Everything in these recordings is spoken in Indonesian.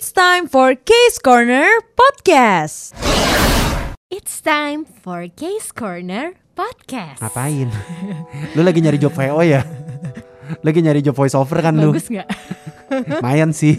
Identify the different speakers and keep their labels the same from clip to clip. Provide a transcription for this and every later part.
Speaker 1: It's time for Case Corner Podcast.
Speaker 2: It's time for Case Corner Podcast.
Speaker 3: Ngapain? lu lagi nyari job VO ya? Lagi nyari job voice over kan lu?
Speaker 2: Bagus nggak?
Speaker 3: Mayan sih.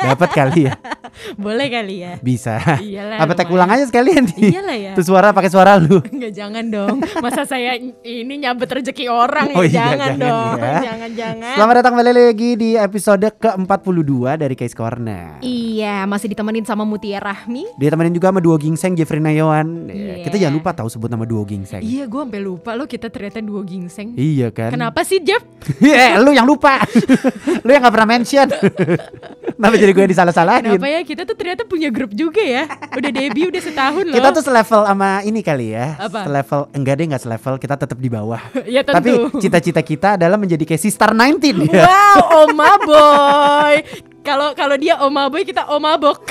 Speaker 3: Dapat kali ya.
Speaker 2: Boleh kali ya?
Speaker 3: Bisa.
Speaker 2: Iyalah,
Speaker 3: Apa
Speaker 2: lumayan.
Speaker 3: ulang aja sekalian nih.
Speaker 2: Iyalah ya.
Speaker 3: Tuh suara pakai suara lu.
Speaker 2: Enggak jangan dong. Masa saya ini nyambet rezeki orang
Speaker 3: Oh
Speaker 2: ya?
Speaker 3: iya,
Speaker 2: jangan,
Speaker 3: jangan
Speaker 2: dong.
Speaker 3: ya.
Speaker 2: Jangan jangan.
Speaker 3: Selamat datang kembali lagi di episode ke-42 dari Case Corner.
Speaker 2: Iya, masih ditemenin sama Mutia Rahmi.
Speaker 3: Ditemenin juga sama duo gingseng Jeffrey Nayawan.
Speaker 2: Iya.
Speaker 3: Kita jangan lupa tahu sebut nama duo gingseng.
Speaker 2: Iya, gue sampai lupa lo kita ternyata duo gingseng.
Speaker 3: Iya kan?
Speaker 2: Kenapa sih Jeff?
Speaker 3: Eh, lu yang lupa. lu yang gak pernah mention. Kenapa jadi gue disalah-salahin?
Speaker 2: Kenapa ya kita tuh ternyata punya grup juga ya? Udah debut udah setahun loh.
Speaker 3: Kita tuh selevel sama ini kali ya.
Speaker 2: Apa?
Speaker 3: Selevel enggak deh enggak selevel, kita tetap di bawah.
Speaker 2: ya tentu.
Speaker 3: Tapi cita-cita kita adalah menjadi kayak Star 19 ya.
Speaker 2: Wow, Oma Boy. Kalau kalau dia Oma Boy kita Oma Bok.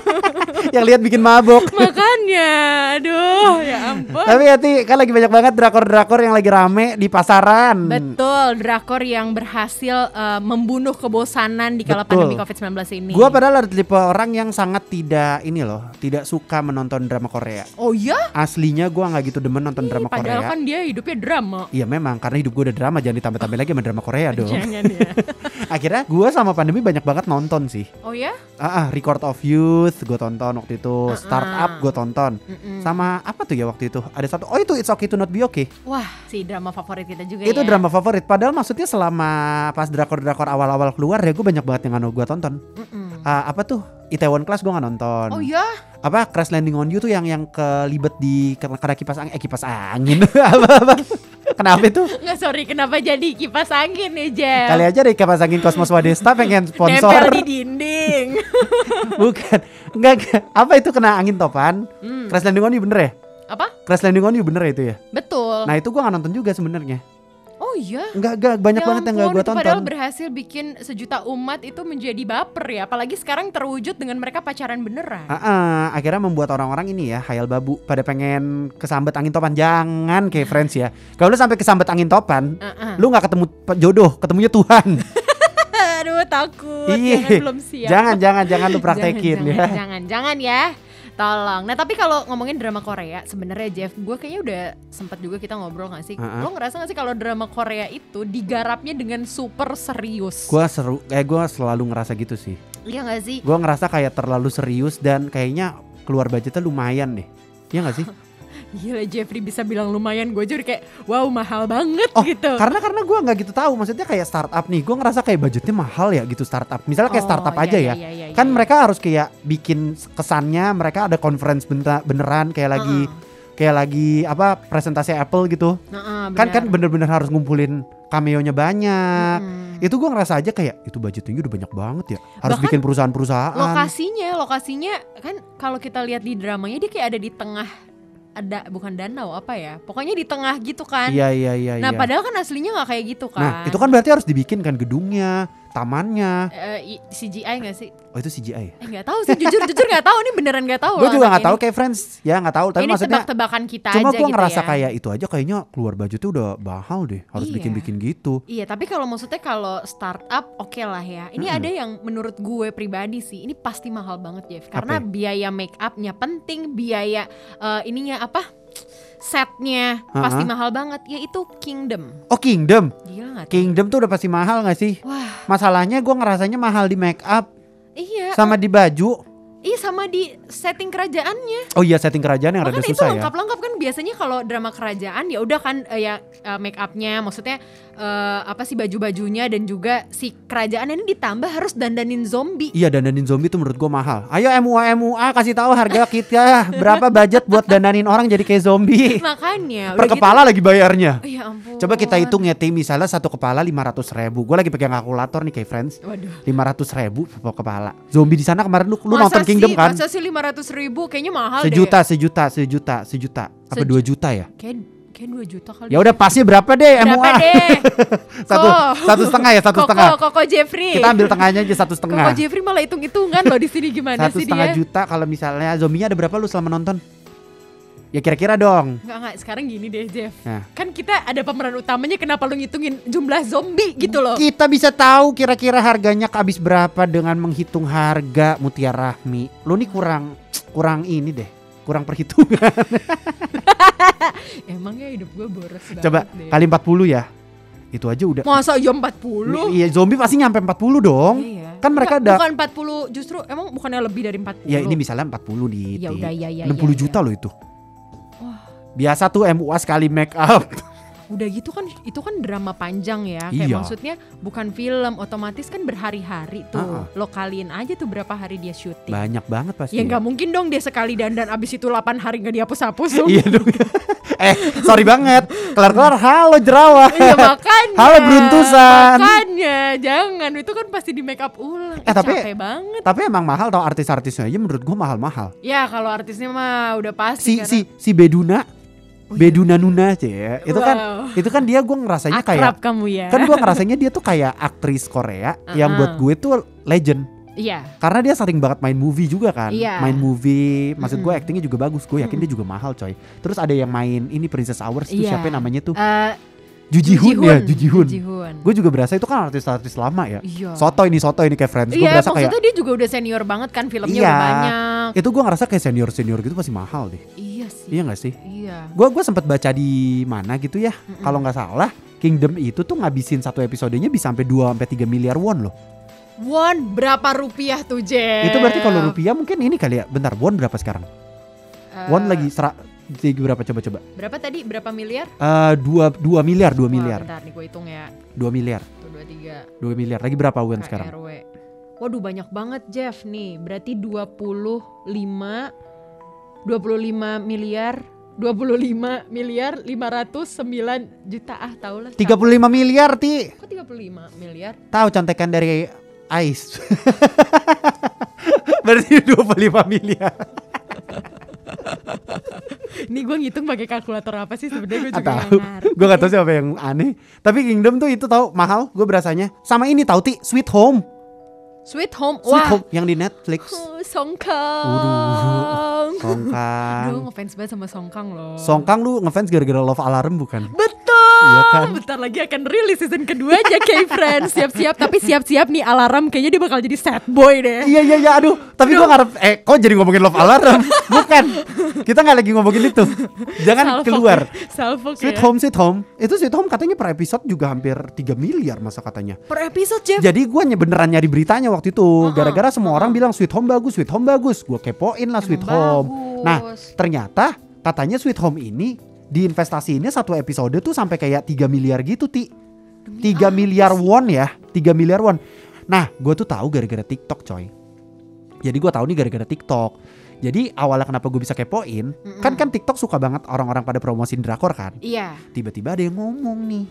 Speaker 3: yang lihat bikin mabok.
Speaker 2: Makanya, aduh, ya ampun.
Speaker 3: Tapi hati kan lagi banyak banget drakor-drakor yang lagi rame di pasaran.
Speaker 2: Betul, drakor yang berhasil eh, membunuh kebosanan di kala
Speaker 3: Betul.
Speaker 2: pandemi COVID-19 ini.
Speaker 3: Gua padahal ada tipe orang yang sangat tidak ini loh, tidak suka menonton drama Korea.
Speaker 2: Oh ya?
Speaker 3: Aslinya gua nggak gitu demen nonton drama
Speaker 2: Padahal
Speaker 3: Korea.
Speaker 2: kan dia hidupnya drama.
Speaker 3: Iya memang karena hidup gue udah drama jangan ditambah-tambah lagi sama drama Korea dong.
Speaker 2: Jangan ya.
Speaker 3: Akhirnya gue sama pandemi banyak banget nonton sih.
Speaker 2: Oh ya?
Speaker 3: Ah, ah, Record of Youth gue tonton waktu itu, Startup gue tonton.
Speaker 2: Mm-mm.
Speaker 3: Sama apa tuh ya waktu itu? Ada satu. Oh itu It's Okay to Not Be Okay.
Speaker 2: Wah, si drama favorit kita juga
Speaker 3: Itu
Speaker 2: ya.
Speaker 3: drama favorit. Padahal maksudnya selama pas drakor-drakor awal-awal keluar ya gue banyak banget yang gue tonton.
Speaker 2: Mm-mm.
Speaker 3: Ah, apa tuh? Itaewon Class gue nggak nonton.
Speaker 2: Oh ya?
Speaker 3: Apa Crash Landing on You tuh yang yang kelibet di kena, kena kipas angin, eh kipas angin. apa apa? Kenapa itu?
Speaker 2: Nggak sorry, kenapa jadi kipas angin nih, Jeff?
Speaker 3: Kali aja deh kipas angin Cosmos Wadesta pengen sponsor.
Speaker 2: Nempel di dinding.
Speaker 3: Bukan. Enggak, enggak. Apa itu kena angin topan?
Speaker 2: Hmm.
Speaker 3: Crash Landing on You bener ya?
Speaker 2: Apa?
Speaker 3: Crash Landing on You bener ya itu ya?
Speaker 2: Betul.
Speaker 3: Nah itu gua nggak nonton juga sebenarnya.
Speaker 2: Oh iya?
Speaker 3: Enggak, enggak banyak
Speaker 2: Ya
Speaker 3: banget yang enggak
Speaker 2: itu
Speaker 3: tonton.
Speaker 2: Padahal berhasil bikin sejuta umat itu menjadi baper ya. Apalagi sekarang terwujud dengan mereka pacaran beneran.
Speaker 3: Ah, ah, akhirnya membuat orang-orang ini ya hayal babu pada pengen kesambet angin topan jangan kayak friends ya kalau lu sampai kesambet angin topan
Speaker 2: Uh-uh.
Speaker 3: lu nggak ketemu jodoh ketemunya Tuhan
Speaker 2: Aduh takut.
Speaker 3: Iya.
Speaker 2: Jangan belum siap.
Speaker 3: jangan jangan jangan lu praktekin
Speaker 2: jangan,
Speaker 3: ya
Speaker 2: jangan, jangan ya. Tolong. Nah tapi kalau ngomongin drama Korea, sebenarnya Jeff, gue kayaknya udah sempet juga kita ngobrol gak sih?
Speaker 3: Uh-uh.
Speaker 2: Lo ngerasa gak sih kalau drama Korea itu digarapnya dengan super serius?
Speaker 3: gua seru kayak gua selalu ngerasa gitu sih
Speaker 2: Iya gak sih?
Speaker 3: gua ngerasa kayak terlalu serius dan kayaknya keluar budgetnya lumayan deh Iya gak sih?
Speaker 2: Gila Jeffrey bisa bilang lumayan gue jadi kayak wow mahal banget
Speaker 3: Oh,
Speaker 2: gitu.
Speaker 3: karena karena gua nggak gitu tahu. Maksudnya kayak startup nih, gua ngerasa kayak budgetnya mahal ya gitu startup. Misalnya kayak
Speaker 2: Oh,
Speaker 3: startup
Speaker 2: iya,
Speaker 3: aja
Speaker 2: iya,
Speaker 3: ya.
Speaker 2: iya, iya,
Speaker 3: kan
Speaker 2: iya.
Speaker 3: mereka harus kayak bikin kesannya mereka ada conference bener- beneran kayak lagi kayak lagi apa presentasi Apple gitu.
Speaker 2: Heeh,
Speaker 3: Kan kan
Speaker 2: benar.
Speaker 3: bener-bener harus ngumpulin cameo-nya banyak.
Speaker 2: Mm-mm.
Speaker 3: Itu gua ngerasa aja kayak itu budgetnya udah banyak banget ya. Harus
Speaker 2: Bahkan
Speaker 3: bikin perusahaan-perusahaan.
Speaker 2: Lokasinya, lokasinya kan kalau kita lihat di dramanya dia kayak ada di tengah ada bukan danau apa ya? Pokoknya di tengah gitu kan.
Speaker 3: Iya iya iya
Speaker 2: Nah,
Speaker 3: iya.
Speaker 2: padahal kan aslinya nggak kayak gitu kan.
Speaker 3: Nah, itu kan berarti harus dibikin kan gedungnya, tamannya.
Speaker 2: Eh, i- CGI nggak sih?
Speaker 3: Oh, itu CGI.
Speaker 2: Eh nggak tahu sih, jujur jujur nggak tahu. Ini beneran nggak tahu.
Speaker 3: Gue juga nggak tahu kayak friends. Ya nggak tahu, tapi
Speaker 2: ini
Speaker 3: maksudnya
Speaker 2: tebak-tebakan kita
Speaker 3: Cuma
Speaker 2: aja
Speaker 3: gue
Speaker 2: gitu
Speaker 3: ngerasa
Speaker 2: ya.
Speaker 3: kayak itu aja kayaknya keluar budgetnya udah mahal deh. Harus
Speaker 2: Iya.
Speaker 3: bikin-bikin gitu.
Speaker 2: Iya, tapi kalau maksudnya kalau startup oke lah ya. Ini
Speaker 3: Mm-mm.
Speaker 2: ada yang menurut gue pribadi sih, ini pasti mahal banget Jeff. Karena
Speaker 3: Apa ya?
Speaker 2: biaya make upnya penting, biaya eh, ininya apa? Setnya pasti
Speaker 3: Ha-ha.
Speaker 2: mahal banget. Yaitu Kingdom.
Speaker 3: Oh Kingdom,
Speaker 2: Gila tuh?
Speaker 3: Kingdom tuh udah pasti mahal gak sih?
Speaker 2: Wah,
Speaker 3: Masalahnya gue ngerasanya mahal di make up
Speaker 2: iya.
Speaker 3: sama di baju.
Speaker 2: Iya sama di setting kerajaannya.
Speaker 3: Oh iya setting kerajaan yang rada
Speaker 2: Makanya itu
Speaker 3: susah ya.
Speaker 2: lengkap-lengkap kan biasanya kalau drama kerajaan ya udah kan eh, ya eh, make upnya maksudnya eh, apa sih baju-bajunya dan juga si kerajaan ini ditambah harus dandanin zombie.
Speaker 3: Iya dandanin zombie tuh menurut gue mahal. Ayo MUA MUA kasih tahu harga kita berapa budget buat dandanin orang jadi kayak zombie.
Speaker 2: Makanya
Speaker 3: Per
Speaker 2: udah
Speaker 3: kepala lagi bayarnya.
Speaker 2: gitu. Ya ampun.
Speaker 3: Coba kita hitung ya tim misalnya satu kepala 500 ribu. Gue lagi pegang kalkulator nih kayak friends.
Speaker 2: Waduh.
Speaker 3: 500 ribu per kepala. Zombie di sana kemarin lu, lu
Speaker 2: Masa
Speaker 3: nonton Kingdom
Speaker 2: sih,
Speaker 3: kan?
Speaker 2: Masa sih 500 ribu kayaknya mahal
Speaker 3: Sejuta,
Speaker 2: deh.
Speaker 3: sejuta, sejuta, sejuta. Apa
Speaker 2: Seju-
Speaker 3: dua juta ya?
Speaker 2: Kayak kayak 2 juta kali.
Speaker 3: Ya udah pasnya berapa deh
Speaker 2: Berapa
Speaker 3: MUA?
Speaker 2: deh?
Speaker 3: satu, satu setengah ya, satu
Speaker 2: Koko,
Speaker 3: setengah.
Speaker 2: Koko Jeffrey.
Speaker 3: Kita ambil tengahnya aja satu setengah.
Speaker 2: Koko Jeffrey malah hitung-hitungan loh di sini gimana
Speaker 3: Satu
Speaker 2: sih
Speaker 3: setengah
Speaker 2: dia?
Speaker 3: juta kalau misalnya zombinya ada berapa lu selama nonton? Ya kira-kira dong.
Speaker 2: Enggak enggak, sekarang gini deh Jeff.
Speaker 3: Nah.
Speaker 2: Kan kita ada pemeran utamanya kenapa lu ngitungin jumlah zombie gitu loh.
Speaker 3: Kita bisa tahu kira-kira harganya habis berapa dengan menghitung harga Mutiara Rahmi. Lu nih kurang kurang ini deh. Kurang perhitungan.
Speaker 2: Emangnya hidup gue boros banget
Speaker 3: Coba
Speaker 2: deh.
Speaker 3: kali 40 ya. Itu aja udah.
Speaker 2: Masa jam 40?
Speaker 3: Iya, zombie pasti nyampe 40 dong.
Speaker 2: Iya.
Speaker 3: Kan mereka
Speaker 2: Enggak,
Speaker 3: ada
Speaker 2: Bukan 40 justru emang bukannya lebih dari 40?
Speaker 3: Ya ini misalnya 40 di
Speaker 2: Ya
Speaker 3: di-
Speaker 2: udah, ya, ya,
Speaker 3: 60
Speaker 2: ya,
Speaker 3: juta
Speaker 2: ya.
Speaker 3: loh itu. Biasa tuh MUA sekali make up.
Speaker 2: Udah gitu kan itu kan drama panjang ya. Kayak
Speaker 3: Iya.
Speaker 2: maksudnya bukan film, otomatis kan berhari-hari tuh.
Speaker 3: Ah, ah.
Speaker 2: Lo kaliin aja tuh berapa hari dia syuting.
Speaker 3: Banyak banget pasti.
Speaker 2: Ya nggak mungkin dong dia sekali dandan abis itu 8 hari nggak dihapus-hapus.
Speaker 3: Iya dong. eh, sorry banget. Kelar-kelar halo jerawat.
Speaker 2: Iya makanya.
Speaker 3: Halo, beruntusan.
Speaker 2: Makanya jangan itu kan pasti di make up ulang.
Speaker 3: Eh, tapi-
Speaker 2: capek banget.
Speaker 3: Tapi emang mahal tau artis-artisnya aja menurut gua mahal-mahal.
Speaker 2: Ya kalau artisnya mah udah
Speaker 3: Si
Speaker 2: pasti.
Speaker 3: si si Beduna
Speaker 2: Oh, iya.
Speaker 3: Beduna Nuna aja ya. Itu kan
Speaker 2: Wow.
Speaker 3: itu kan dia gua ngerasanya
Speaker 2: akrab
Speaker 3: kayak
Speaker 2: kamu ya.
Speaker 3: kan gua ngerasanya dia tuh kayak aktris Korea yang
Speaker 2: Uh-uh.
Speaker 3: buat gue tuh legend.
Speaker 2: Iya.
Speaker 3: Karena dia sering banget main movie juga kan.
Speaker 2: Iya.
Speaker 3: Main movie, maksud gue
Speaker 2: Mm-mm.
Speaker 3: actingnya juga bagus. Gue yakin dia juga mahal coy. Terus ada yang main ini Princess Hours tuh
Speaker 2: Iya.
Speaker 3: siapa namanya tuh?
Speaker 2: Eh,
Speaker 3: Juji Hoon ya, Juji Hoon.
Speaker 2: Ji-hoon.
Speaker 3: Gue juga berasa itu kan artis-artis lama ya.
Speaker 2: Iya.
Speaker 3: Soto ini soto ini kayak Friends. Gue
Speaker 2: Iya,
Speaker 3: berasa kayak
Speaker 2: maksudnya dia juga udah senior banget kan filmnya
Speaker 3: Iya.
Speaker 2: udah banyak.
Speaker 3: itu gue ngerasa kayak senior senior gitu pasti mahal deh.
Speaker 2: Iya sih.
Speaker 3: Iya gak sih?
Speaker 2: Iya.
Speaker 3: Gue gue sempat baca di mana gitu ya. Kalau nggak salah Kingdom itu tuh ngabisin satu episodenya bisa sampai 2 sampai 3 miliar won loh.
Speaker 2: Won berapa rupiah tuh Jeff?
Speaker 3: Itu berarti kalau rupiah mungkin ini kali ya. Bentar, won berapa sekarang?
Speaker 2: Eh,
Speaker 3: Won lagi serak berapa coba-coba?
Speaker 2: Berapa tadi? Berapa miliar?
Speaker 3: Eh dua dua miliar, dua
Speaker 2: Wah,
Speaker 3: miliar,
Speaker 2: bentar nih gue hitung ya.
Speaker 3: dua miliar,
Speaker 2: Tuh 23
Speaker 3: dua miliar. Lagi berapa won sekarang?
Speaker 2: Waduh banyak banget Jeff nih. Berarti 25 25 miliar 25 miliar 509 juta ah tau lah.
Speaker 3: 35 miliar ti.
Speaker 2: Kok 35 miliar?
Speaker 3: Tahu contekan dari Ice. Berarti 25 miliar.
Speaker 2: Ini gue ngitung pakai kalkulator apa sih sebenarnya gue juga ngerti.
Speaker 3: gue gak tahu siapa yang aneh. Tapi Kingdom tuh itu tahu mahal. Gue berasanya sama ini tahu ti Sweet Home.
Speaker 2: Sweet Home.
Speaker 3: Sweet
Speaker 2: Wah.
Speaker 3: Home yang di Netflix.
Speaker 2: Songkang.
Speaker 3: Songkang.
Speaker 2: ngefans banget sama Songkang loh.
Speaker 3: Songkang lu ngefans gara-gara Love Alarm bukan?
Speaker 2: Betul.
Speaker 3: Iya kan?
Speaker 2: Bentar lagi akan rilis season keduanya K-Friends. Siap-siap tapi siap-siap nih alarm kayaknya dia bakal jadi sad boy deh.
Speaker 3: Iya iya iya aduh tapi gue ngarep eh kok jadi ngomongin Love Alarm bukan kita nggak lagi ngomongin itu jangan
Speaker 2: Salfok
Speaker 3: keluar
Speaker 2: ya. Salfok
Speaker 3: Sweet
Speaker 2: ya.
Speaker 3: Home Sweet Home itu Sweet Home katanya per episode juga hampir 3 miliar masa katanya
Speaker 2: Per episode Jeff.
Speaker 3: jadi gue beneran nyari beritanya waktu itu gara-gara semua orang bilang Sweet Home bagus Sweet Home bagus gue kepoin lah
Speaker 2: Emang
Speaker 3: Sweet Home
Speaker 2: bagus.
Speaker 3: nah ternyata katanya Sweet Home ini diinvestasiinnya satu episode tuh sampai kayak 3 miliar gitu ti. 3 miliar won ya 3 miliar won. Nah gue tuh tahu gara-gara TikTok coy. Jadi gue tahu nih gara-gara TikTok. Jadi awalnya kenapa gue bisa kepoin kan kan TikTok suka banget orang-orang pada promosin drakor kan?
Speaker 2: Iya.
Speaker 3: tiba-tiba ada yang ngomong nih.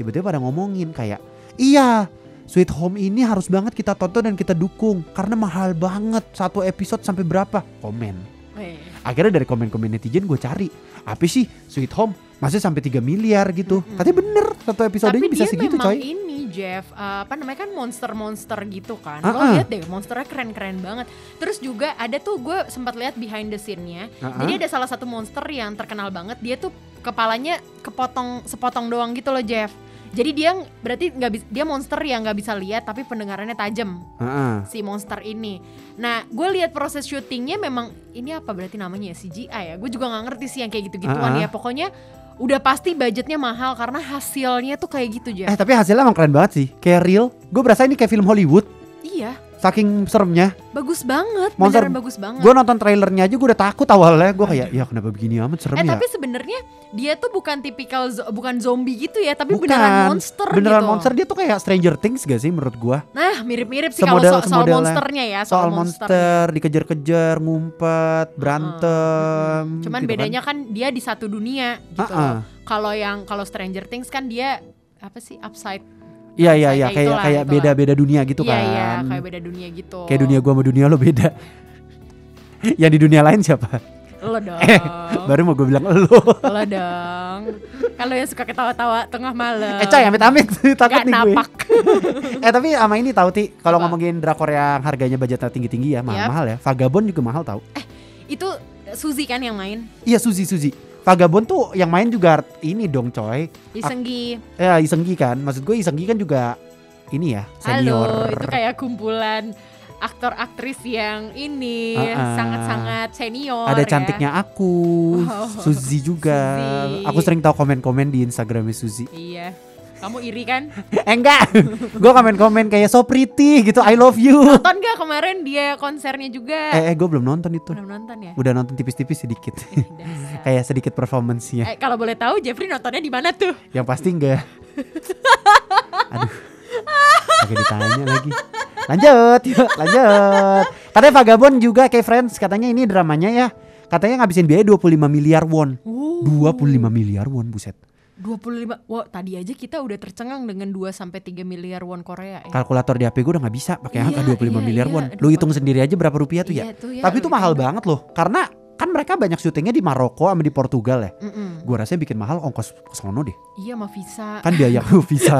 Speaker 3: Tiba-tiba pada ngomongin kayak iya Sweet Home ini harus banget kita tonton dan kita dukung karena mahal banget satu episode sampai berapa? Komen.
Speaker 2: Eh,
Speaker 3: akhirnya dari komen-komen netizen gue cari apa sih? Sweet Home masih sampai 3 miliar gitu? Katanya bener satu episodenya
Speaker 2: Tapi
Speaker 3: bisa segitu coy.
Speaker 2: ini Jeff, uh, apa namanya kan monster-monster gitu kan.
Speaker 3: Ah,
Speaker 2: Lo
Speaker 3: ah.
Speaker 2: lihat deh, monsternya keren-keren banget. Terus juga ada tuh gue sempat lihat behind the scene-nya.
Speaker 3: Ah, ah.
Speaker 2: Jadi ada salah satu monster yang terkenal banget. Dia tuh kepalanya kepotong sepotong doang gitu loh Jeff. Jadi dia berarti nggak bisa dia monster yang nggak bisa lihat tapi pendengarannya tajam
Speaker 3: Heeh.
Speaker 2: si monster ini. Nah, gue lihat proses syutingnya memang ini apa berarti namanya ya CGI ya. Gue juga nggak ngerti sih yang kayak gitu-gituan
Speaker 3: ah.
Speaker 2: ya. Pokoknya udah pasti budgetnya mahal karena hasilnya tuh kayak gitu Jeff.
Speaker 3: eh tapi hasilnya emang keren banget sih. Kayak real. Gue berasa ini kayak film Hollywood.
Speaker 2: Iya,
Speaker 3: saking seremnya.
Speaker 2: Bagus banget,
Speaker 3: Monster-
Speaker 2: beneran bagus banget.
Speaker 3: gue nonton trailernya aja gue udah takut awalnya. Gue kayak ya kenapa begini amat serem
Speaker 2: eh
Speaker 3: ya
Speaker 2: tapi sebenarnya dia tuh bukan tipikal zo- bukan zombie gitu ya, tapi
Speaker 3: Bukan.
Speaker 2: beneran monster
Speaker 3: beneran
Speaker 2: gitu.
Speaker 3: monster dia tuh kayak Stranger Things gak sih menurut gue
Speaker 2: Nah, mirip-mirip sih kalau so- soal monsternya ya, soal,
Speaker 3: soal
Speaker 2: monster.
Speaker 3: monster dikejar-kejar ngumpet berantem
Speaker 2: Cuman
Speaker 3: gitu kan.
Speaker 2: bedanya kan dia di satu dunia gitu.
Speaker 3: Ah-ah.
Speaker 2: Kalau yang kalau Stranger Things kan dia apa sih upside
Speaker 3: Iya iya iya
Speaker 2: Kayak
Speaker 3: kayak
Speaker 2: itulah,
Speaker 3: kayak
Speaker 2: itulah.
Speaker 3: beda-beda dunia gitu
Speaker 2: Iya
Speaker 3: kan.
Speaker 2: iya, kayak beda dunia gitu.
Speaker 3: Kayak dunia gua sama dunia lo beda. Yang di dunia lain siapa?
Speaker 2: Lo dong.
Speaker 3: Eh, Baru mau gue bilang lo.
Speaker 2: Lo dong. Kalau yang suka ketawa-tawa tengah malam.
Speaker 3: Eh coy amit-amit takut
Speaker 2: Gak
Speaker 3: nih gue.
Speaker 2: napak.
Speaker 3: Eh tapi sama ini tahu ti kalau ngomongin drakor yang harganya budgetnya tinggi-tinggi ya mahal-mahal ya. Vagabond juga mahal tahu.
Speaker 2: Itu Suzy kan yang main.
Speaker 3: Iya Suzy Suzy. Vagabond tuh yang main juga ini dong coy.
Speaker 2: Isenggi.
Speaker 3: Ya Isenggi kan. Maksud gue Isenggi kan juga ini ya senior.
Speaker 2: Halo, itu kayak kumpulan aktor-aktris yang ini
Speaker 3: ah.
Speaker 2: sangat-sangat senior.
Speaker 3: Ada
Speaker 2: ya.
Speaker 3: cantiknya aku,
Speaker 2: Oh,
Speaker 3: Suzy juga.
Speaker 2: Suzy.
Speaker 3: Aku sering tahu komen-komen di Instagramnya Suzy.
Speaker 2: Iya. Kamu iri kan?
Speaker 3: eh enggak, gue komen-komen kayak so pretty gitu, I love you.
Speaker 2: Nonton gak kemarin dia konsernya juga?
Speaker 3: eh, eh gue belum nonton itu.
Speaker 2: Belum nonton ya?
Speaker 3: Udah nonton tipis-tipis sedikit.
Speaker 2: Eh,
Speaker 3: kayak sedikit performance-nya.
Speaker 2: Eh, kalau boleh tahu Jeffrey nontonnya di mana tuh?
Speaker 3: Yang pasti enggak. Aduh. Pakai ditanya lagi. Lanjut, yuk, lanjut. Katanya Vagabond juga kayak Friends, katanya ini dramanya ya. Katanya ngabisin biaya 25 miliar won.
Speaker 2: Uh,
Speaker 3: 25 miliar won, buset.
Speaker 2: 25. Wah, tadi aja kita udah tercengang dengan 2 sampai 3 miliar won Korea ya.
Speaker 3: Kalkulator di HP gue udah nggak bisa pakai angka
Speaker 2: Iya,
Speaker 3: 25
Speaker 2: iya,
Speaker 3: miliar
Speaker 2: iya.
Speaker 3: won. Lu hitung sendiri aja berapa rupiah tuh ya.
Speaker 2: Iya, tuh ya,
Speaker 3: Tapi itu mahal banget loh. Karena kan mereka banyak syutingnya di Maroko sama di Portugal ya.
Speaker 2: Mm-mm.
Speaker 3: Gue rasanya bikin mahal ongkos ke sono deh.
Speaker 2: Iya, sama visa.
Speaker 3: Kan biaya visa.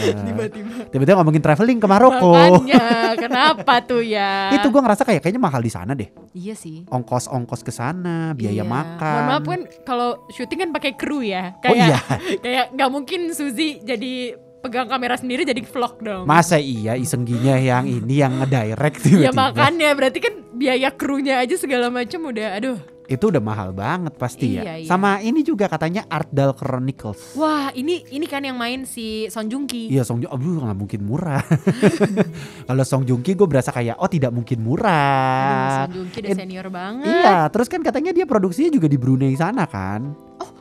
Speaker 2: Tiba-tiba.
Speaker 3: Tiba-tiba ngomongin traveling ke Maroko.
Speaker 2: Makanya, kenapa tuh ya?
Speaker 3: Itu gue ngerasa kayak kayaknya mahal di sana deh.
Speaker 2: Iya sih.
Speaker 3: Ongkos-ongkos ke sana, biaya
Speaker 2: Iya.
Speaker 3: makan.
Speaker 2: Mohon maaf kan kalau syuting kan pakai kru ya.
Speaker 3: Oh
Speaker 2: Kayak
Speaker 3: iya.
Speaker 2: kayak nggak mungkin Suzy jadi pegang kamera sendiri jadi vlog dong.
Speaker 3: Masa iya isengginya yang ini yang ngedirect
Speaker 2: ya
Speaker 3: tiba-tiba.
Speaker 2: makanya berarti kan biaya krunya aja segala macam udah aduh.
Speaker 3: Itu udah mahal banget pasti
Speaker 2: Iya,
Speaker 3: ya.
Speaker 2: iya.
Speaker 3: Sama ini juga katanya Art Dal Chronicles.
Speaker 2: Wah, ini ini kan yang main si Son Joong Ki.
Speaker 3: Iya Song Joong, aduh nggak mungkin murah. Kalau Song Joong Ki gue berasa kayak oh tidak mungkin
Speaker 2: Aduh,
Speaker 3: murah.
Speaker 2: Son Joong Ki udah
Speaker 3: It-
Speaker 2: senior banget.
Speaker 3: Iya, terus kan katanya dia produksinya juga di Brunei sana kan.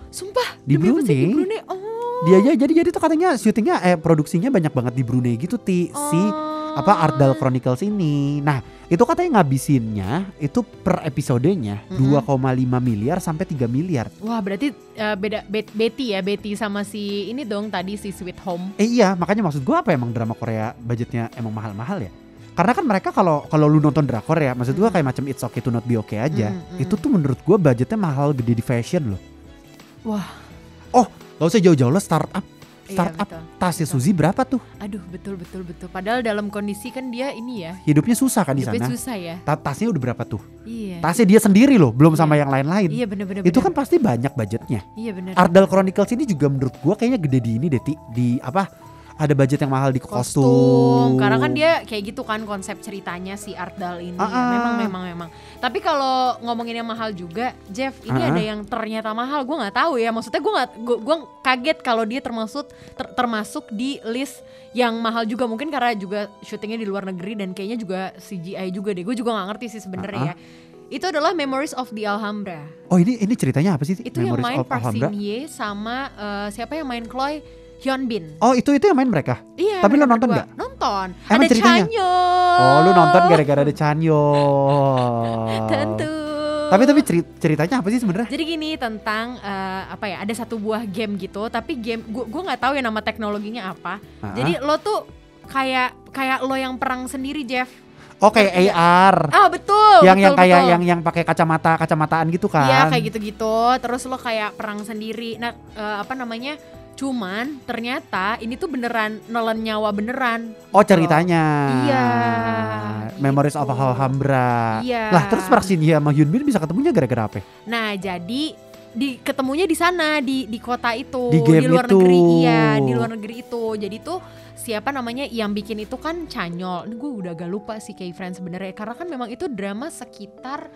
Speaker 2: Sumpah,
Speaker 3: Di
Speaker 2: demi sih di
Speaker 3: Brunei?
Speaker 2: Brunei. Oh.
Speaker 3: Dia aja jadi jadi tuh katanya syutingnya eh produksinya banyak banget di Brunei gitu ti si
Speaker 2: Oh.
Speaker 3: apa Art Dal Chronicles ini. Nah, itu katanya ngabisinnya itu per episodenya
Speaker 2: Mm-mm.
Speaker 3: 2,5 miliar sampai 3 miliar.
Speaker 2: Wah, berarti eh, beda Bet- Betty ya, Betty sama si ini dong tadi si Sweet Home.
Speaker 3: Eh iya, makanya maksud gua apa emang drama Korea budgetnya emang mahal-mahal ya? Karena kan mereka kalau kalau lu nonton drakor ya, maksud gua kayak macam It's Okay to Not Be Okay aja.
Speaker 2: Mm, mm.
Speaker 3: Itu tuh menurut gua budgetnya mahal gede di fashion loh.
Speaker 2: Wah.
Speaker 3: Gak usah jauh-jauh lah startup.
Speaker 2: Iya,
Speaker 3: Startup
Speaker 2: betul.
Speaker 3: tasnya
Speaker 2: betul.
Speaker 3: Suzy berapa tuh?
Speaker 2: Aduh, betul betul betul. Padahal dalam kondisi kan dia ini ya,
Speaker 3: Hidupnya susah kan di
Speaker 2: hidupnya
Speaker 3: sana.
Speaker 2: susah ya.
Speaker 3: Ta- tasnya udah berapa tuh?
Speaker 2: Iya.
Speaker 3: Tasnya dia sendiri loh, belum sama
Speaker 2: Iya.
Speaker 3: yang lain-lain.
Speaker 2: Iya bener-bener.
Speaker 3: Itu kan pasti banyak budgetnya.
Speaker 2: Iya bener.
Speaker 3: Ardal Chronicles ini juga menurut gua kayaknya gede di ini deh di apa? Ada budget yang mahal di kostum.
Speaker 2: kostum. Karena kan dia kayak gitu kan konsep ceritanya si Ardal ini.
Speaker 3: Ah, ah.
Speaker 2: Memang memang memang. Tapi kalau ngomongin yang mahal juga, Jeff, ini
Speaker 3: ah.
Speaker 2: ada yang ternyata mahal. Gue nggak tahu ya. Maksudnya gue nggak, gue kaget kalau dia termasuk ter- termasuk di list yang mahal juga. Mungkin karena juga syutingnya di luar negeri dan kayaknya juga CGI juga deh. Gue juga nggak ngerti sih sebenarnya ya. Itu adalah Memories of the Alhambra.
Speaker 3: Oh ini ini ceritanya apa sih?
Speaker 2: Itu yang
Speaker 3: Memories
Speaker 2: main
Speaker 3: Alhambra?
Speaker 2: Shin Hye sama eh, siapa yang main Chloe Hyun Bin.
Speaker 3: Oh itu itu yang main mereka.
Speaker 2: Iya.
Speaker 3: Tapi lo nonton nggak?
Speaker 2: Nonton.
Speaker 3: Emang
Speaker 2: ada
Speaker 3: ceritanya?
Speaker 2: Chanyo.
Speaker 3: Oh lu nonton gara-gara ada Chanyo.
Speaker 2: Tentu.
Speaker 3: Tapi tapi ceri- ceritanya apa sih sebenarnya?
Speaker 2: Jadi gini tentang eh, apa ya? Ada satu buah game gitu, tapi game gua gua nggak tahu ya nama teknologinya apa.
Speaker 3: Ah.
Speaker 2: Jadi lo tuh kayak kayak lo yang perang sendiri, Jeff.
Speaker 3: Oh kayak AR.
Speaker 2: Ah betul.
Speaker 3: yang
Speaker 2: betul,
Speaker 3: yang kayak
Speaker 2: betul.
Speaker 3: yang yang pakai kacamata kacamataan gitu kan.
Speaker 2: Iya kayak gitu-gitu. Terus lo kayak perang sendiri. Nah eh, apa namanya? Cuman ternyata ini tuh beneran nelen nyawa beneran.
Speaker 3: Oh ceritanya.
Speaker 2: Iya,
Speaker 3: Memories
Speaker 2: gitu.
Speaker 3: of Alhambra.
Speaker 2: Iya.
Speaker 3: Lah terus Park Shin Hye sama Hyun Bin bisa ketemunya gara-gara apa?
Speaker 2: Nah, jadi di ketemunya di sana di di kota itu
Speaker 3: Di game
Speaker 2: luar
Speaker 3: itu.
Speaker 2: negeri iya di luar negeri itu jadi tuh siapa namanya yang bikin itu kan Canyol ini gue udah agak lupa sih kayak friends sebenarnya karena kan memang itu drama sekitar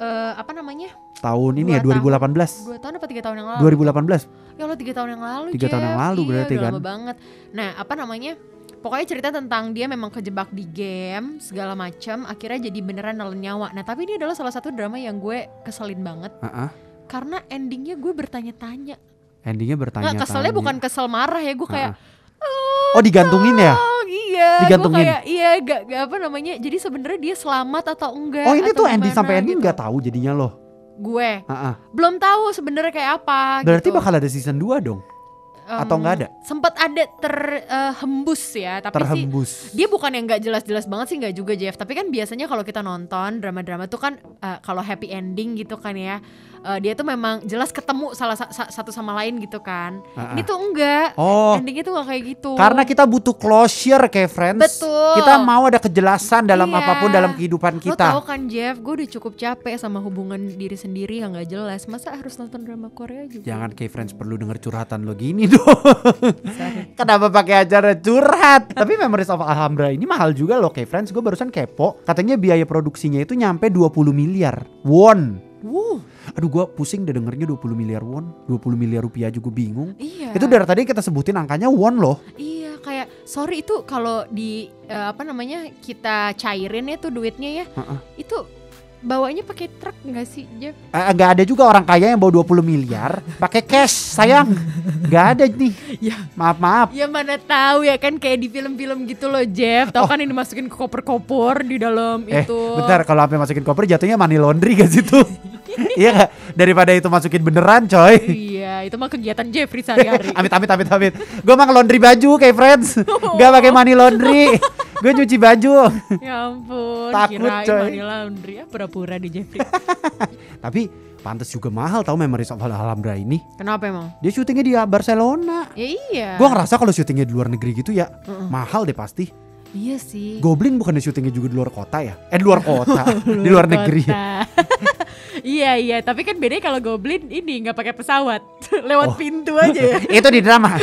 Speaker 2: eh, apa namanya
Speaker 3: Tahun ini ya
Speaker 2: Dua tahun.
Speaker 3: 2018.
Speaker 2: dua tahun apa tiga tahun yang lalu
Speaker 3: 2018.
Speaker 2: ya lo tiga tahun yang lalu
Speaker 3: Tiga tahun
Speaker 2: Jeff.
Speaker 3: yang lalu
Speaker 2: iya,
Speaker 3: berarti
Speaker 2: udah
Speaker 3: kan.
Speaker 2: lama banget nah apa namanya Pokoknya cerita tentang dia memang kejebak di game segala macam, akhirnya jadi beneran nelen nyawa. Nah tapi ini adalah salah satu drama yang gue keselin banget
Speaker 3: Heeh.
Speaker 2: karena endingnya gue bertanya-tanya.
Speaker 3: Endingnya bertanya.
Speaker 2: Nggak keselnya bukan kesel marah ya gue kayak
Speaker 3: Oh digantungin ya?
Speaker 2: Iya
Speaker 3: Digantungin.
Speaker 2: kayak iya gak, gak apa namanya jadi sebenarnya dia selamat atau enggak
Speaker 3: Oh ini tuh
Speaker 2: gimana
Speaker 3: sampai ending
Speaker 2: gitu.
Speaker 3: nggak tahu jadinya loh.
Speaker 2: gue
Speaker 3: Heeh.
Speaker 2: belum tahu sebenarnya kayak apa
Speaker 3: Berarti
Speaker 2: gitu.
Speaker 3: bakal ada season 2 dong. Atau nggak ada?
Speaker 2: Sempat ada terhembus ya, tapi sih
Speaker 3: Terhembus.
Speaker 2: dia bukan yang nggak jelas-jelas banget sih nggak juga Jeff tapi kan biasanya kalau kita nonton drama-drama tuh kan eh, kalau happy ending gitu kan ya eh, dia tuh memang jelas ketemu salah sa- sa- satu sama lain gitu kan
Speaker 3: Ah,
Speaker 2: ini
Speaker 3: ah.
Speaker 2: tuh enggak
Speaker 3: Oh,
Speaker 2: endingnya tuh nggak kayak gitu
Speaker 3: karena kita butuh closure kayak friends.
Speaker 2: Betul.
Speaker 3: Kita mau ada kejelasan dalam
Speaker 2: Iya.
Speaker 3: apa pun dalam kehidupan
Speaker 2: Lo tau
Speaker 3: kita.
Speaker 2: kan Jeff, gue udah cukup capek sama hubungan diri sendiri yang gak jelas. Masa harus nonton drama Korea juga?
Speaker 3: Jangan kayak friends perlu denger curhatan lo gini dong. Kenapa pakai acara curhat? Tapi Memories of Alhambra ini mahal juga loh kayak friends. Gue barusan kepo. Katanya biaya produksinya itu nyampe 20 miliar won.
Speaker 2: Wuh,
Speaker 3: Aduh gue pusing deh dengernya 20 miliar won. 20 miliar rupiah juga bingung.
Speaker 2: iya.
Speaker 3: Itu dari tadi kita sebutin angkanya won loh.
Speaker 2: Iya, kayak sorry itu kalau di eh, apa namanya kita cairin ya tuh duitnya ya.
Speaker 3: Heeh.
Speaker 2: Itu bawanya pakai truk nggak sih Jeff?
Speaker 3: Eh, Gak ada juga orang kaya yang bawa 20 miliar pakai cash sayang. Gak ada nih.
Speaker 2: Ya.
Speaker 3: Maaf maaf.
Speaker 2: Ya mana tahu ya kan kayak di film-film gitu loh Jeff. Tahu
Speaker 3: Oh.
Speaker 2: kan yang dimasukin ke koper-koper di dalam
Speaker 3: Eh,
Speaker 2: itu.
Speaker 3: bentar kalau sampai masukin koper jatuhnya money laundry gak situ? iya gak? Daripada itu masukin beneran coy.
Speaker 2: Iya, itu mah kegiatan Jeffrey sehari-hari.
Speaker 3: amit amit amit amit. Gue mah laundry baju kayak friends. Gak pakai money laundry. Gue nyuci baju.
Speaker 2: ya ampun,
Speaker 3: Takut,
Speaker 2: kirain
Speaker 3: coy.
Speaker 2: money laundry ya pura-pura di Jeffrey.
Speaker 3: Tapi pantas juga mahal tau Memories of Alhambra ini.
Speaker 2: Kenapa emang?
Speaker 3: Dia syutingnya di Barcelona.
Speaker 2: Ya iya.
Speaker 3: Gue ngerasa kalau syutingnya di luar negeri gitu ya
Speaker 2: Mm-mm.
Speaker 3: mahal deh pasti.
Speaker 2: Iya sih.
Speaker 3: Goblin bukannya syutingnya juga di luar kota ya? Eh di luar kota, di luar negeri. Ya?
Speaker 2: Iya iya, tapi kan bedanya kalau Goblin ini nggak pakai pesawat, lewat
Speaker 3: Oh.
Speaker 2: pintu aja ya.
Speaker 3: Itu di drama.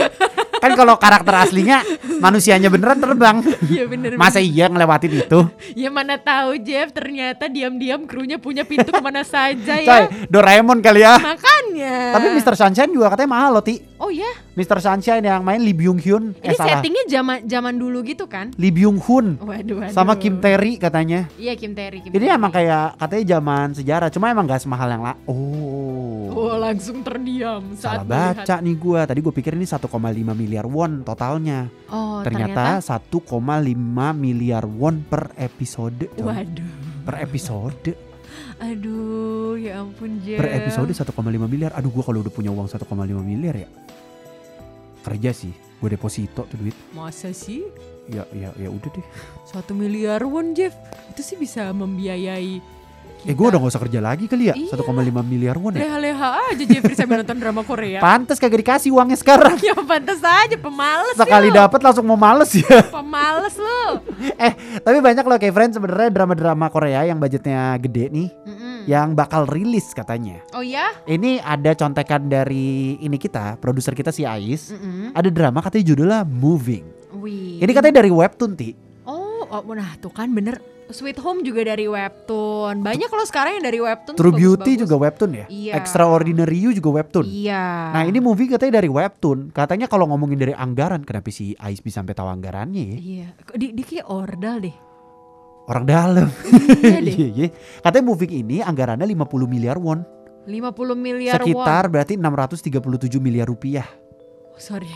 Speaker 3: Kan kalau karakter aslinya manusianya beneran terbang.
Speaker 2: Iya bener.
Speaker 3: Masa iya ngelewatin itu?
Speaker 2: Ya mana tahu Jeff, ternyata diam-diam krunya punya pintu ke mana saja
Speaker 3: Coy,
Speaker 2: ya.
Speaker 3: Doraemon kali ya.
Speaker 2: Makanya.
Speaker 3: Tapi Mr. Sunshine juga katanya mahal loh, Ti.
Speaker 2: Oh ya,
Speaker 3: Mr. Sunshine yang main Lee Byung Hyun.
Speaker 2: ini
Speaker 3: Eh
Speaker 2: settingnya zaman zaman dulu gitu kan?
Speaker 3: Lee Byung Hun
Speaker 2: Waduh, waduh.
Speaker 3: sama Kim Tae-ri katanya.
Speaker 2: Iya Kim Terry. Kim
Speaker 3: Ini
Speaker 2: Terry.
Speaker 3: emang kayak katanya zaman sejarah, cuma emang gak semahal yang lah. Oh.
Speaker 2: Oh langsung terdiam
Speaker 3: Salah
Speaker 2: saat melihat.
Speaker 3: baca nih gua. Tadi gue pikir ini 1,5 miliar won totalnya.
Speaker 2: Oh
Speaker 3: ternyata, 1,5 miliar won per episode. coy.
Speaker 2: Waduh.
Speaker 3: Per episode.
Speaker 2: Aduh, ya ampun Jeff.
Speaker 3: Per episode 1,5 miliar. Aduh gua kalau udah punya uang 1,5 miliar ya. Kerja sih. Gue deposito tuh duit.
Speaker 2: Masa sih?
Speaker 3: Ya ya ya udah deh.
Speaker 2: Satu miliar won Jeff. Itu sih bisa membiayai
Speaker 3: Eh gue udah gak usah kerja lagi kali ya.
Speaker 2: Iya.
Speaker 3: 1,5 miliar won ya.
Speaker 2: Leha-leha aja Jeffrey sambil nonton drama Korea.
Speaker 3: Pantes kagak dikasih uangnya sekarang.
Speaker 2: ya pantas aja pemales
Speaker 3: Sekali dapat langsung mau males ya.
Speaker 2: Pemales lu.
Speaker 3: eh, tapi banyak loh kayak friends sebenarnya drama-drama Korea yang budgetnya gede nih
Speaker 2: Mm-mm.
Speaker 3: yang bakal rilis katanya.
Speaker 2: Oh ya?
Speaker 3: Ini ada contekan dari ini kita, produser kita si Ais.
Speaker 2: Mm-mm.
Speaker 3: Ada drama katanya judulnya Moving.
Speaker 2: Wih.
Speaker 3: Ini katanya dari webtoon, Ti.
Speaker 2: Oh, oh, nah tuh kan bener. Sweet Home juga dari webtoon. Banyak loh sekarang yang dari webtoon.
Speaker 3: True Beauty
Speaker 2: bagus-bagus.
Speaker 3: juga webtoon ya?
Speaker 2: Iya.
Speaker 3: Extraordinary You juga webtoon.
Speaker 2: Iya.
Speaker 3: Nah ini movie katanya dari webtoon. Katanya kalau ngomongin dari anggaran, kenapa si Ais bisa sampai tahu anggarannya ya?
Speaker 2: Iya. Di, di kayak ordal deh.
Speaker 3: Orang dalam.
Speaker 2: Iya deh.
Speaker 3: Iya, iya. Katanya movie ini anggarannya 50 miliar won.
Speaker 2: 50 miliar
Speaker 3: Sekitar
Speaker 2: won.
Speaker 3: berarti 637 miliar rupiah.
Speaker 2: Oh, sorry.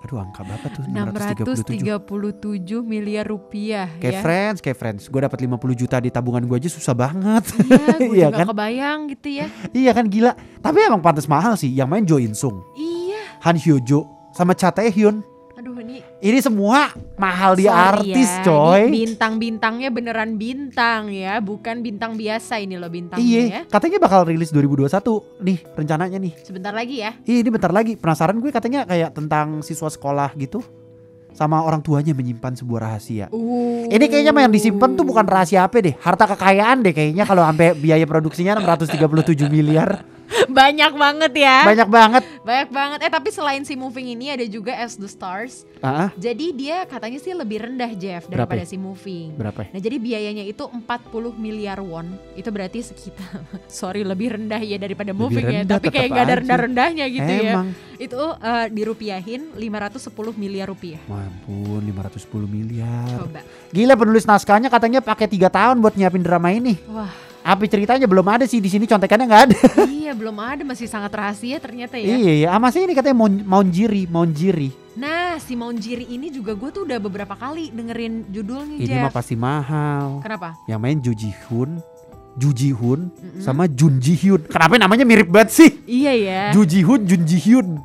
Speaker 3: Aduh angka berapa tuh? 637.
Speaker 2: 637 miliar rupiah
Speaker 3: Kayak
Speaker 2: ya.
Speaker 3: friends, kayak friends. Gue dapat 50 juta di tabungan gue aja susah banget.
Speaker 2: Iya, gue
Speaker 3: Iya
Speaker 2: juga
Speaker 3: kan?
Speaker 2: kebayang gitu ya.
Speaker 3: iya kan gila. Tapi emang pantas mahal sih. Yang main Jo In Sung,
Speaker 2: Iya.
Speaker 3: Han Hyo Jo, sama Cha Tae Hyun.
Speaker 2: Aduh ini
Speaker 3: Ini semua mahal di
Speaker 2: sorry
Speaker 3: artis
Speaker 2: ya,
Speaker 3: coy.
Speaker 2: Bintang-bintangnya beneran bintang ya, bukan bintang biasa ini loh bintangnya
Speaker 3: Iya,
Speaker 2: ya.
Speaker 3: katanya bakal rilis 2021 nih rencananya nih.
Speaker 2: Sebentar lagi ya.
Speaker 3: Iya, ini bentar lagi. Penasaran gue katanya kayak tentang siswa sekolah gitu sama orang tuanya menyimpan sebuah rahasia.
Speaker 2: Uh.
Speaker 3: Ini kayaknya yang disimpan tuh bukan rahasia apa deh, harta kekayaan deh kayaknya kalau sampai biaya produksinya 637 miliar.
Speaker 2: banyak banget ya.
Speaker 3: Banyak banget.
Speaker 2: Banyak banget. Eh tapi selain si Moving ini ada juga As the Stars.
Speaker 3: Ah,
Speaker 2: Jadi dia katanya sih lebih rendah Jeff
Speaker 3: Berapa
Speaker 2: daripada
Speaker 3: ya?
Speaker 2: si Moving.
Speaker 3: berapa? ya?
Speaker 2: Nah jadi biayanya itu 40 miliar won Itu berarti sekitar Sorry lebih rendah ya daripada
Speaker 3: Lebih
Speaker 2: moving ya
Speaker 3: rendah,
Speaker 2: Tapi kayak nggak ada rendah-rendahnya gitu ya
Speaker 3: Emang.
Speaker 2: Itu eh, dirupiahin 510 miliar rupiah
Speaker 3: Mampun 510 miliar.
Speaker 2: Coba
Speaker 3: Gila penulis naskahnya katanya pakai tiga tahun buat nyiapin drama ini.
Speaker 2: Wah
Speaker 3: Apa ceritanya belum ada sih di sini contekannya nggak ada.
Speaker 2: iya belum ada masih sangat rahasia ternyata ya
Speaker 3: Iya, iya. Ah, masih ini katanya Mon Monjiri, Monjiri.
Speaker 2: Nah si Monjiri ini juga gue tuh udah beberapa kali dengerin judulnya
Speaker 3: Ini
Speaker 2: Jeff
Speaker 3: mah pasti mahal.
Speaker 2: Kenapa?
Speaker 3: Yang main Jo Ji Hoon, Ju Ji Hoon sama Jun Ji Hyun. Kenapa namanya mirip banget sih?
Speaker 2: Iya ya.
Speaker 3: Ju Ji Hoon, Jun Ji Hyun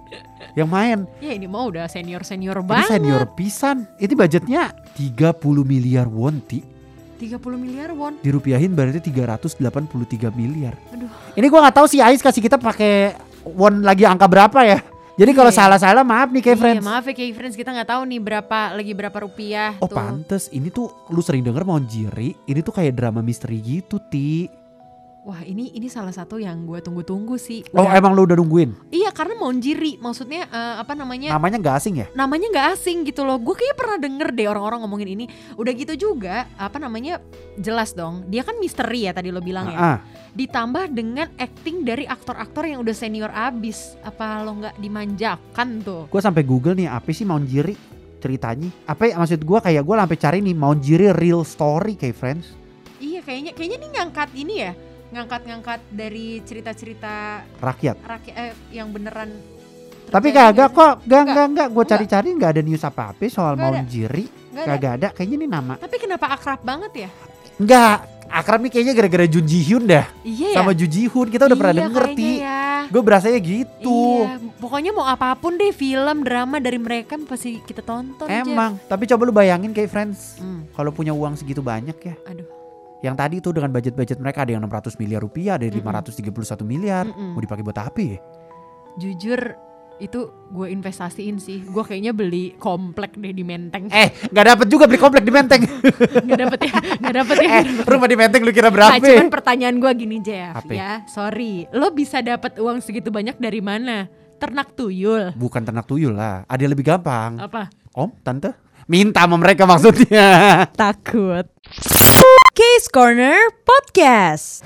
Speaker 3: yang main.
Speaker 2: Ya ini mau udah senior-senior
Speaker 3: Ini
Speaker 2: banget.
Speaker 3: senior pisan. Itu budgetnya 30 miliar won, Ti.
Speaker 2: 30 miliar won.
Speaker 3: Dirupiahin berarti 383 miliar.
Speaker 2: Aduh.
Speaker 3: Ini gua nggak tahu si Ais kasih kita pakai won lagi angka berapa ya. Jadi kalau
Speaker 2: Iya.
Speaker 3: salah-salah maaf nih kayak
Speaker 2: Iya,
Speaker 3: friends.
Speaker 2: maaf ya kayak friends kita nggak tahu nih berapa lagi berapa rupiah
Speaker 3: Oh
Speaker 2: tuh.
Speaker 3: pantes, ini tuh lu sering denger Monjiri, ini tuh kayak drama misteri gitu Ti.
Speaker 2: Wah ini ini salah satu yang gue tunggu-tunggu sih.
Speaker 3: Oh
Speaker 2: Udah-
Speaker 3: emang lu udah nungguin?
Speaker 2: Iya karena Monjiri maksudnya eh, apa namanya?
Speaker 3: Namanya gak asing ya?
Speaker 2: namanya nggak asing gitu loh. Gue kayaknya pernah denger deh orang-orang ngomongin ini. Udah gitu juga apa namanya? Jelas dong. Dia kan misteri ya tadi lo bilang ya.
Speaker 3: Ah,
Speaker 2: Ditambah dengan acting dari aktor-aktor yang udah senior abis. Apa lo nggak dimanjakan tuh?
Speaker 3: gue sampai Google nih apa sih Monjiri ceritanya? Apa ya, maksud gue kayak gue sampai cari nih Monjiri real story kayak friends.
Speaker 2: Iya kayaknya kayaknya ini ngangkat ini ya. Ngangkat-ngangkat dari cerita-cerita
Speaker 3: Rakyat.
Speaker 2: rakyat eh, yang beneran
Speaker 3: Tapi kagak
Speaker 2: sih?
Speaker 3: kok, gak enggak enggak. Gue cari-cari nggak ada news apa-apa soal.
Speaker 2: Nggak ada.
Speaker 3: Kagak ada. Kayaknya ini nama.
Speaker 2: Tapi kenapa akrab banget ya?
Speaker 3: Enggak. Akrab nih kayaknya gara-gara Jun Ji Hyun dah.
Speaker 2: Iya ya.
Speaker 3: Sama Ju Ji Hoon kita udah pernah
Speaker 2: Iya,
Speaker 3: denger
Speaker 2: kayaknya
Speaker 3: Ti.
Speaker 2: ya.
Speaker 3: Gue berasanya gitu.
Speaker 2: Iya, pokoknya mau apa pun deh film, drama dari mereka pasti kita tonton Jeff.
Speaker 3: Emang. Tapi coba lu bayangin kayak friends.
Speaker 2: Hmm,
Speaker 3: Kalau punya uang segitu banyak ya.
Speaker 2: aduh.
Speaker 3: Yang tadi tuh dengan budget-budget mereka ada yang 600 miliar rupiah, ada yang
Speaker 2: Mm-mm.
Speaker 3: 531 miliar.
Speaker 2: Mm-mm.
Speaker 3: Mau dipakai buat apa ya?
Speaker 2: Jujur itu gue investasiin sih. Gue kayaknya beli komplek deh di Menteng.
Speaker 3: Eh, nggak dapet juga beli komplek di Menteng.
Speaker 2: Nggak dapet ya, nggak dapet ya.
Speaker 3: eh, rumah di Menteng lu kira
Speaker 2: Nah,
Speaker 3: berapa?
Speaker 2: cuman pertanyaan gue gini Jeff
Speaker 3: Apa?
Speaker 2: ya, sorry, lo bisa dapat uang segitu banyak dari mana? Ternak tuyul?
Speaker 3: Bukan ternak tuyul lah, ada yang lebih gampang.
Speaker 2: Apa?
Speaker 3: Om, tante, minta sama mereka maksudnya.
Speaker 2: Takut.
Speaker 1: Case Corner Podcast.